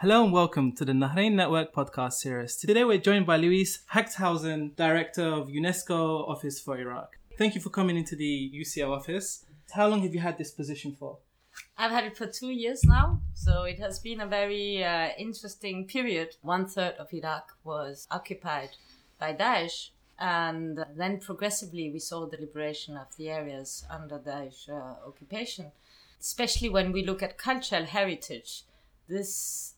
Hello and welcome to the Nahrain Network podcast series. Today we're joined by Louise Haxthausen, Director of UNESCO Office for Iraq. Thank you for coming into the UCL office. How long have you had this position for? I've had it for two years now, so it has been a very uh, interesting period. One third of Iraq was occupied by Daesh, and then progressively we saw the liberation of the areas under Daesh uh, occupation. Especially when we look at cultural heritage, this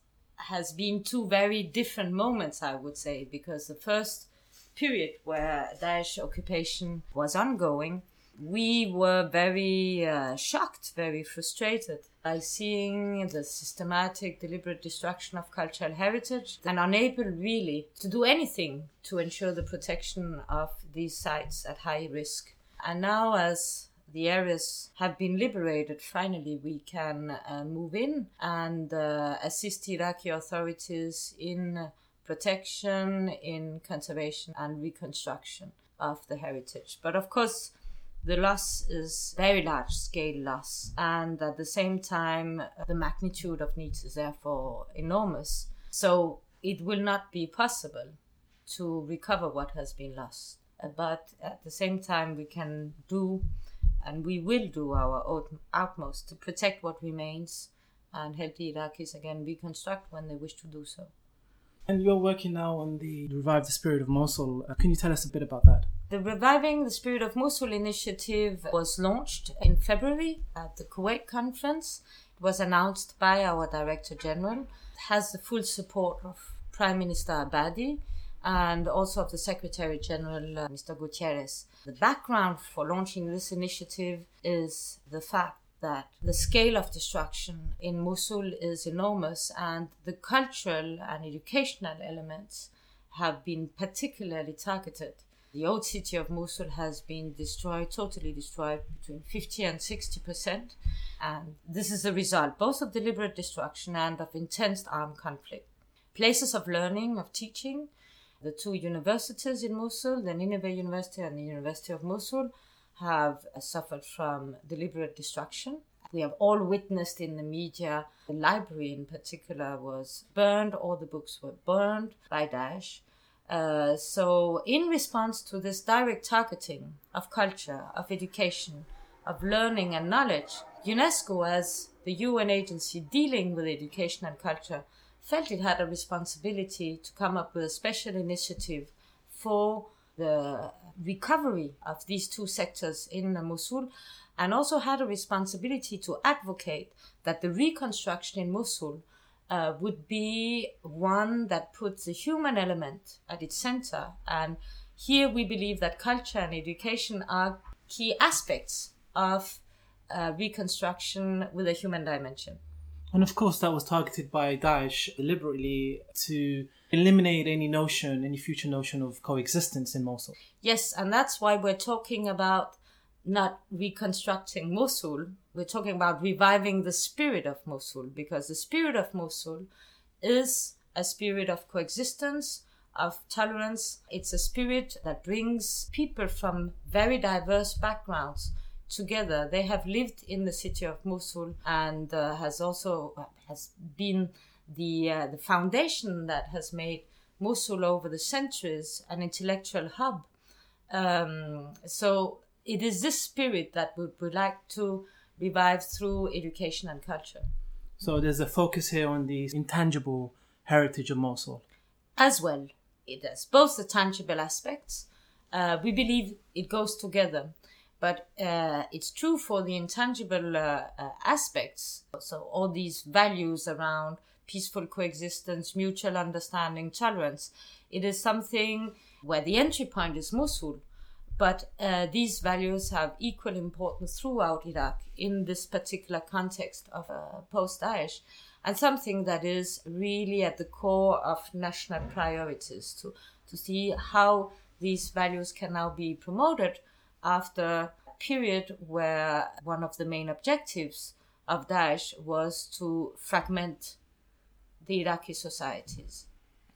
has been two very different moments, I would say, because the first period where Daesh occupation was ongoing, we were very uh, shocked, very frustrated by seeing the systematic, deliberate destruction of cultural heritage and unable really to do anything to ensure the protection of these sites at high risk. And now, as the areas have been liberated, finally we can uh, move in and uh, assist Iraqi authorities in protection, in conservation and reconstruction of the heritage. But of course, the loss is very large scale loss and at the same time the magnitude of needs is therefore enormous so it will not be possible to recover what has been lost but at the same time we can do and we will do our utmost to protect what remains and help the Iraqis again reconstruct when they wish to do so. And you're working now on the Revive the Spirit of Mosul. Uh, can you tell us a bit about that? The Reviving the Spirit of Mosul initiative was launched in February at the Kuwait conference. It was announced by our Director General. It has the full support of Prime Minister Abadi and also of the Secretary General, uh, Mr. Guterres. The background for launching this initiative is the fact that the scale of destruction in Mosul is enormous and the cultural and educational elements have been particularly targeted. The old city of Mosul has been destroyed, totally destroyed, between 50 and 60 percent. And this is the result both of deliberate destruction and of intense armed conflict. Places of learning, of teaching, the two universities in Mosul, the Nineveh University and the University of Mosul, have suffered from deliberate destruction. We have all witnessed in the media, the library in particular was burned, all the books were burned by Daesh. Uh, so, in response to this direct targeting of culture, of education, of learning and knowledge, UNESCO, as the UN agency dealing with education and culture, felt it had a responsibility to come up with a special initiative for the recovery of these two sectors in Mosul and also had a responsibility to advocate that the reconstruction in Mosul uh, would be one that puts the human element at its center. And here we believe that culture and education are key aspects of uh, reconstruction with a human dimension. And of course, that was targeted by Daesh deliberately to eliminate any notion, any future notion of coexistence in Mosul. Yes, and that's why we're talking about not reconstructing Mosul. We're talking about reviving the spirit of Mosul because the spirit of Mosul is a spirit of coexistence, of tolerance. It's a spirit that brings people from very diverse backgrounds together. They have lived in the city of Mosul and uh, has also has been the uh, the foundation that has made Mosul over the centuries an intellectual hub. Um, so it is this spirit that we would like to revive through education and culture. So there's a focus here on the intangible heritage of Mosul. As well, it does both the tangible aspects. Uh, we believe it goes together but uh, it's true for the intangible uh, uh, aspects. So, all these values around peaceful coexistence, mutual understanding, tolerance, it is something where the entry point is Mosul. But uh, these values have equal importance throughout Iraq in this particular context of uh, post Daesh, and something that is really at the core of national priorities to, to see how these values can now be promoted after a period where one of the main objectives of Daesh was to fragment the Iraqi societies.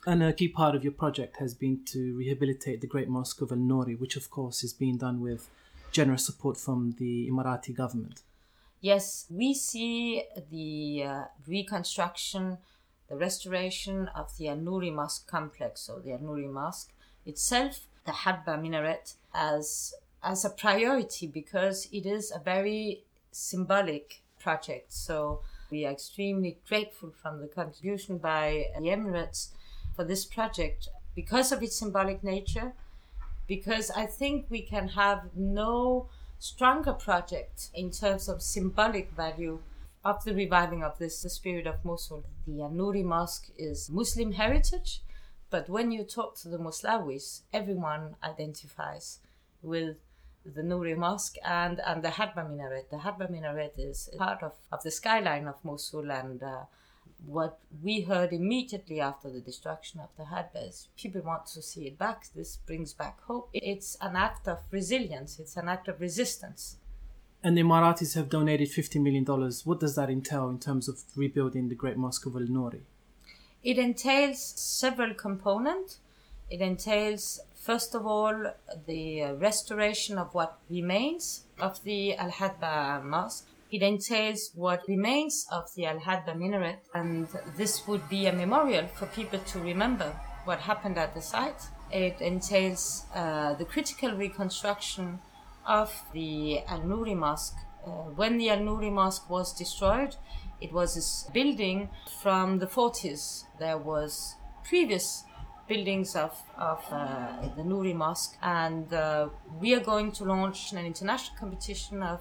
And a key part of your project has been to rehabilitate the Great Mosque of Al Nouri, which of course is being done with generous support from the Emirati government. Yes, we see the uh, reconstruction the restoration of the Al Nuri Mosque complex, so the Al Nuri Mosque itself, the Hadba minaret, as as a priority because it is a very symbolic project. So we are extremely grateful from the contribution by the Emirates for this project because of its symbolic nature, because I think we can have no stronger project in terms of symbolic value of the reviving of this the spirit of Mosul. The Anuri Mosque is Muslim heritage, but when you talk to the Moslawis, everyone identifies with the Nuri Mosque and, and the Hadba Minaret. The Hadba Minaret is part of, of the skyline of Mosul and uh, what we heard immediately after the destruction of the Hadba is people want to see it back. This brings back hope. It's an act of resilience. It's an act of resistance. And the Emiratis have donated $50 million. What does that entail in terms of rebuilding the Great Mosque of Al Nouri? It entails several components. It entails, first of all, the restoration of what remains of the Al Hadba Mosque. It entails what remains of the Al Hadba minaret, and this would be a memorial for people to remember what happened at the site. It entails uh, the critical reconstruction of the Al Nuri Mosque. Uh, when the Al Nuri Mosque was destroyed, it was a building from the 40s. There was previous buildings of, of uh, the Nuri Mosque, and uh, we are going to launch an international competition of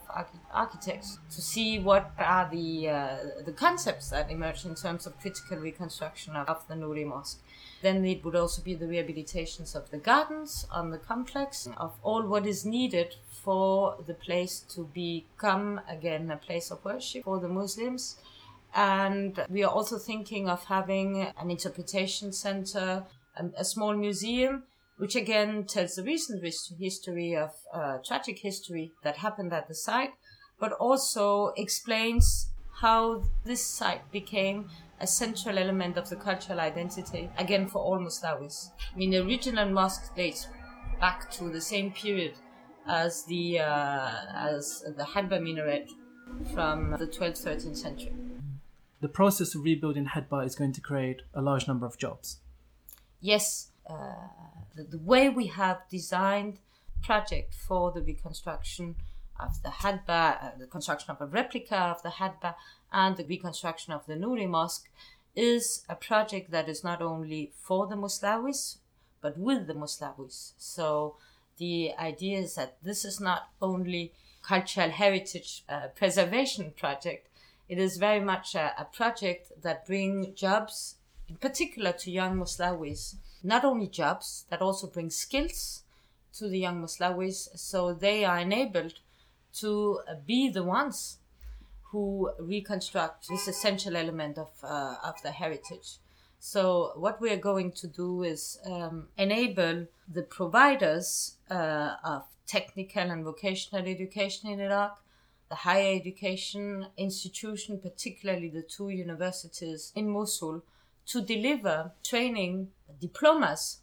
architects to see what are the uh, the concepts that emerge in terms of critical reconstruction of, of, the Nuri Mosque. Then it would also be the rehabilitations of the gardens on the complex, of all what is needed for the place to become again a place of worship for the Muslims. And we are also thinking of having an interpretation center a, a small museum, which again tells the recent history of uh, tragic history that happened at the site, but also explains how this site became a central element of the cultural identity, again for all Moslawis. I mean, the original mosque dates back to the same period as the uh, as the Hadba minaret from the 12th, 13th century. The process of rebuilding Hadba is going to create a large number of jobs yes, uh, the, the, way we have designed project for the reconstruction of the Hadba, uh, the construction of a replica of the Hadba, and the reconstruction of the Nuri Mosque is a project that is not only for the Moslawis, but with the Moslawis. So the idea is that this is not only cultural heritage uh, preservation project, it is very much a, a project that bring jobs particular to young Moslawis, not only jobs, that also bring skills to the young Moslawis so they are enabled to be the ones who reconstruct this essential element of, uh, of the heritage. So, what we are going to do is um, enable the providers uh, of technical and vocational education in Iraq, the higher education institution, particularly the two universities in Mosul, to deliver training diplomas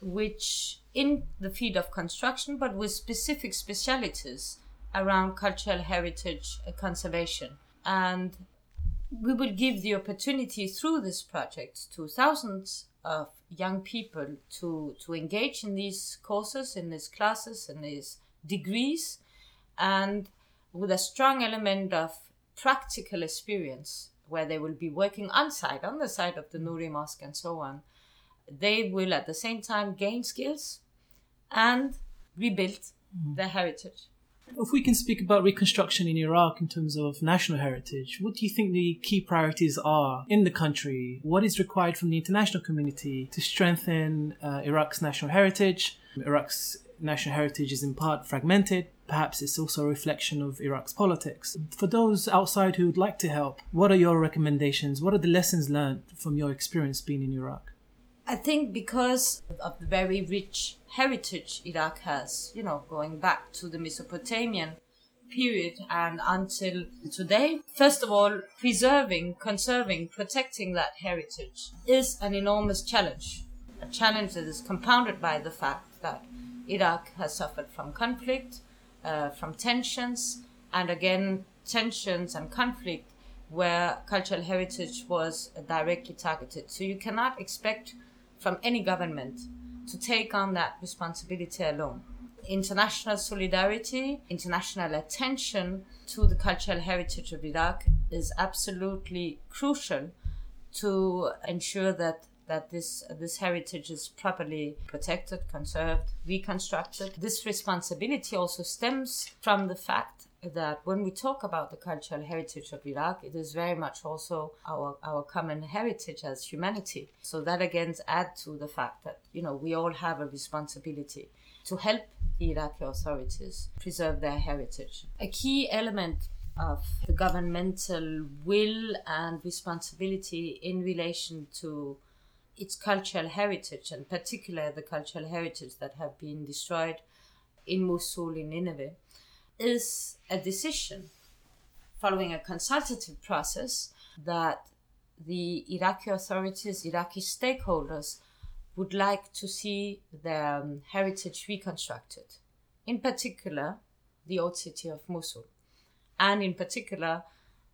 which in the field of construction but with specific specialities around cultural heritage conservation. And we will give the opportunity through this project to thousands of young people to to engage in these courses in these classes in these degrees and with a strong element of practical experience where they will be working on site, on the site of the Nuri Mosque and so on, they will at the same time gain skills and rebuild mm-hmm. their heritage. If we can speak about reconstruction in Iraq in terms of national heritage, what do you think the key priorities are in the country? What is required from the international community to strengthen uh, Iraq's national heritage? Iraq's national heritage is in part fragmented. Perhaps it's also a reflection of Iraq's politics. For those outside who would like to help, what are your recommendations? What are the lessons learned from your experience being in Iraq? I think because of the very rich heritage Iraq has, you know, going back to the Mesopotamian period and until today. First of all, preserving, conserving, protecting that heritage is an enormous challenge. A challenge that is compounded by the fact that Iraq has suffered from conflict, uh, from tensions, and again, tensions and conflict where cultural heritage was directly targeted. So you cannot expect from any government to take on that responsibility alone. International solidarity, international attention to the cultural heritage of Iraq is absolutely crucial to ensure that that this this heritage is properly protected, conserved, reconstructed. This responsibility also stems from the fact that when we talk about the cultural heritage of Iraq, it is very much also our, our common heritage as humanity. So that again adds to the fact that, you know, we all have a responsibility to help the Iraqi authorities preserve their heritage. A key element of the governmental will and responsibility in relation to its cultural heritage, and particularly the cultural heritage that have been destroyed in Mosul, in Nineveh, is a decision following a consultative process that the Iraqi authorities, Iraqi stakeholders would like to see their um, heritage reconstructed. In particular, the old city of Mosul, and in particular,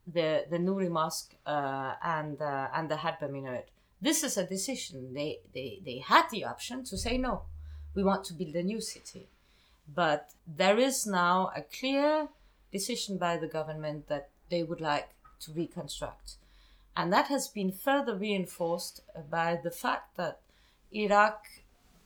the, the Nuri Mosque uh, and, uh, and the Hadba Minaret. This is a decision. They, they, they had the option to say no, we want to build a new city. But there is now a clear decision by the government that they would like to reconstruct. And that has been further reinforced by the fact that Iraq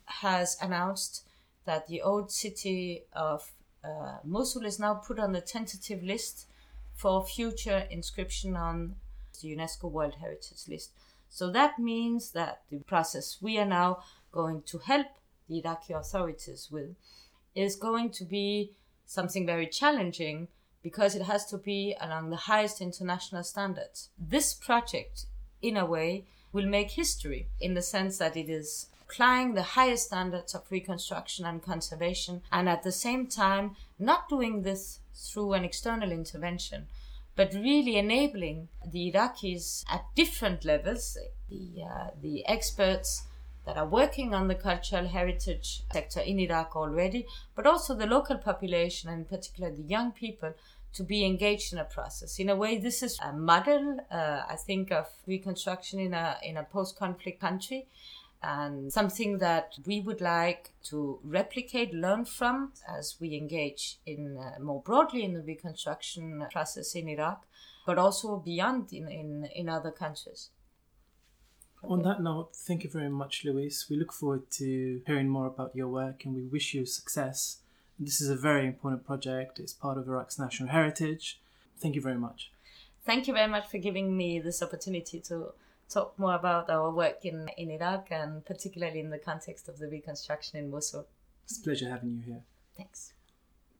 has announced that the old city of uh, Mosul is now put on the tentative list for future inscription on the UNESCO World Heritage List. So that means that the process we are now going to help the Iraqi authorities with is going to be something very challenging because it has to be along the highest international standards. This project, in a way, will make history in the sense that it is applying the highest standards of reconstruction and conservation, and at the same time, not doing this through an external intervention, but really enabling the Iraqis at different levels, the, uh, the experts, that are working on the cultural heritage sector in Iraq already, but also the local population and in particular the young people to be engaged in a process. In a way, this is a model, uh, I think, of reconstruction in a in a post-conflict country, and something that we would like to replicate, learn from as we engage in uh, more broadly in the reconstruction process in Iraq, but also beyond in in, in other countries. On that note, thank you very much, Louise. We look forward to hearing more about your work and we wish you success. This is a very important project, it's part of Iraq's national heritage. Thank you very much. Thank you very much for giving me this opportunity to talk more about our work in, in Iraq and particularly in the context of the reconstruction in Mosul. It's a pleasure having you here. Thanks.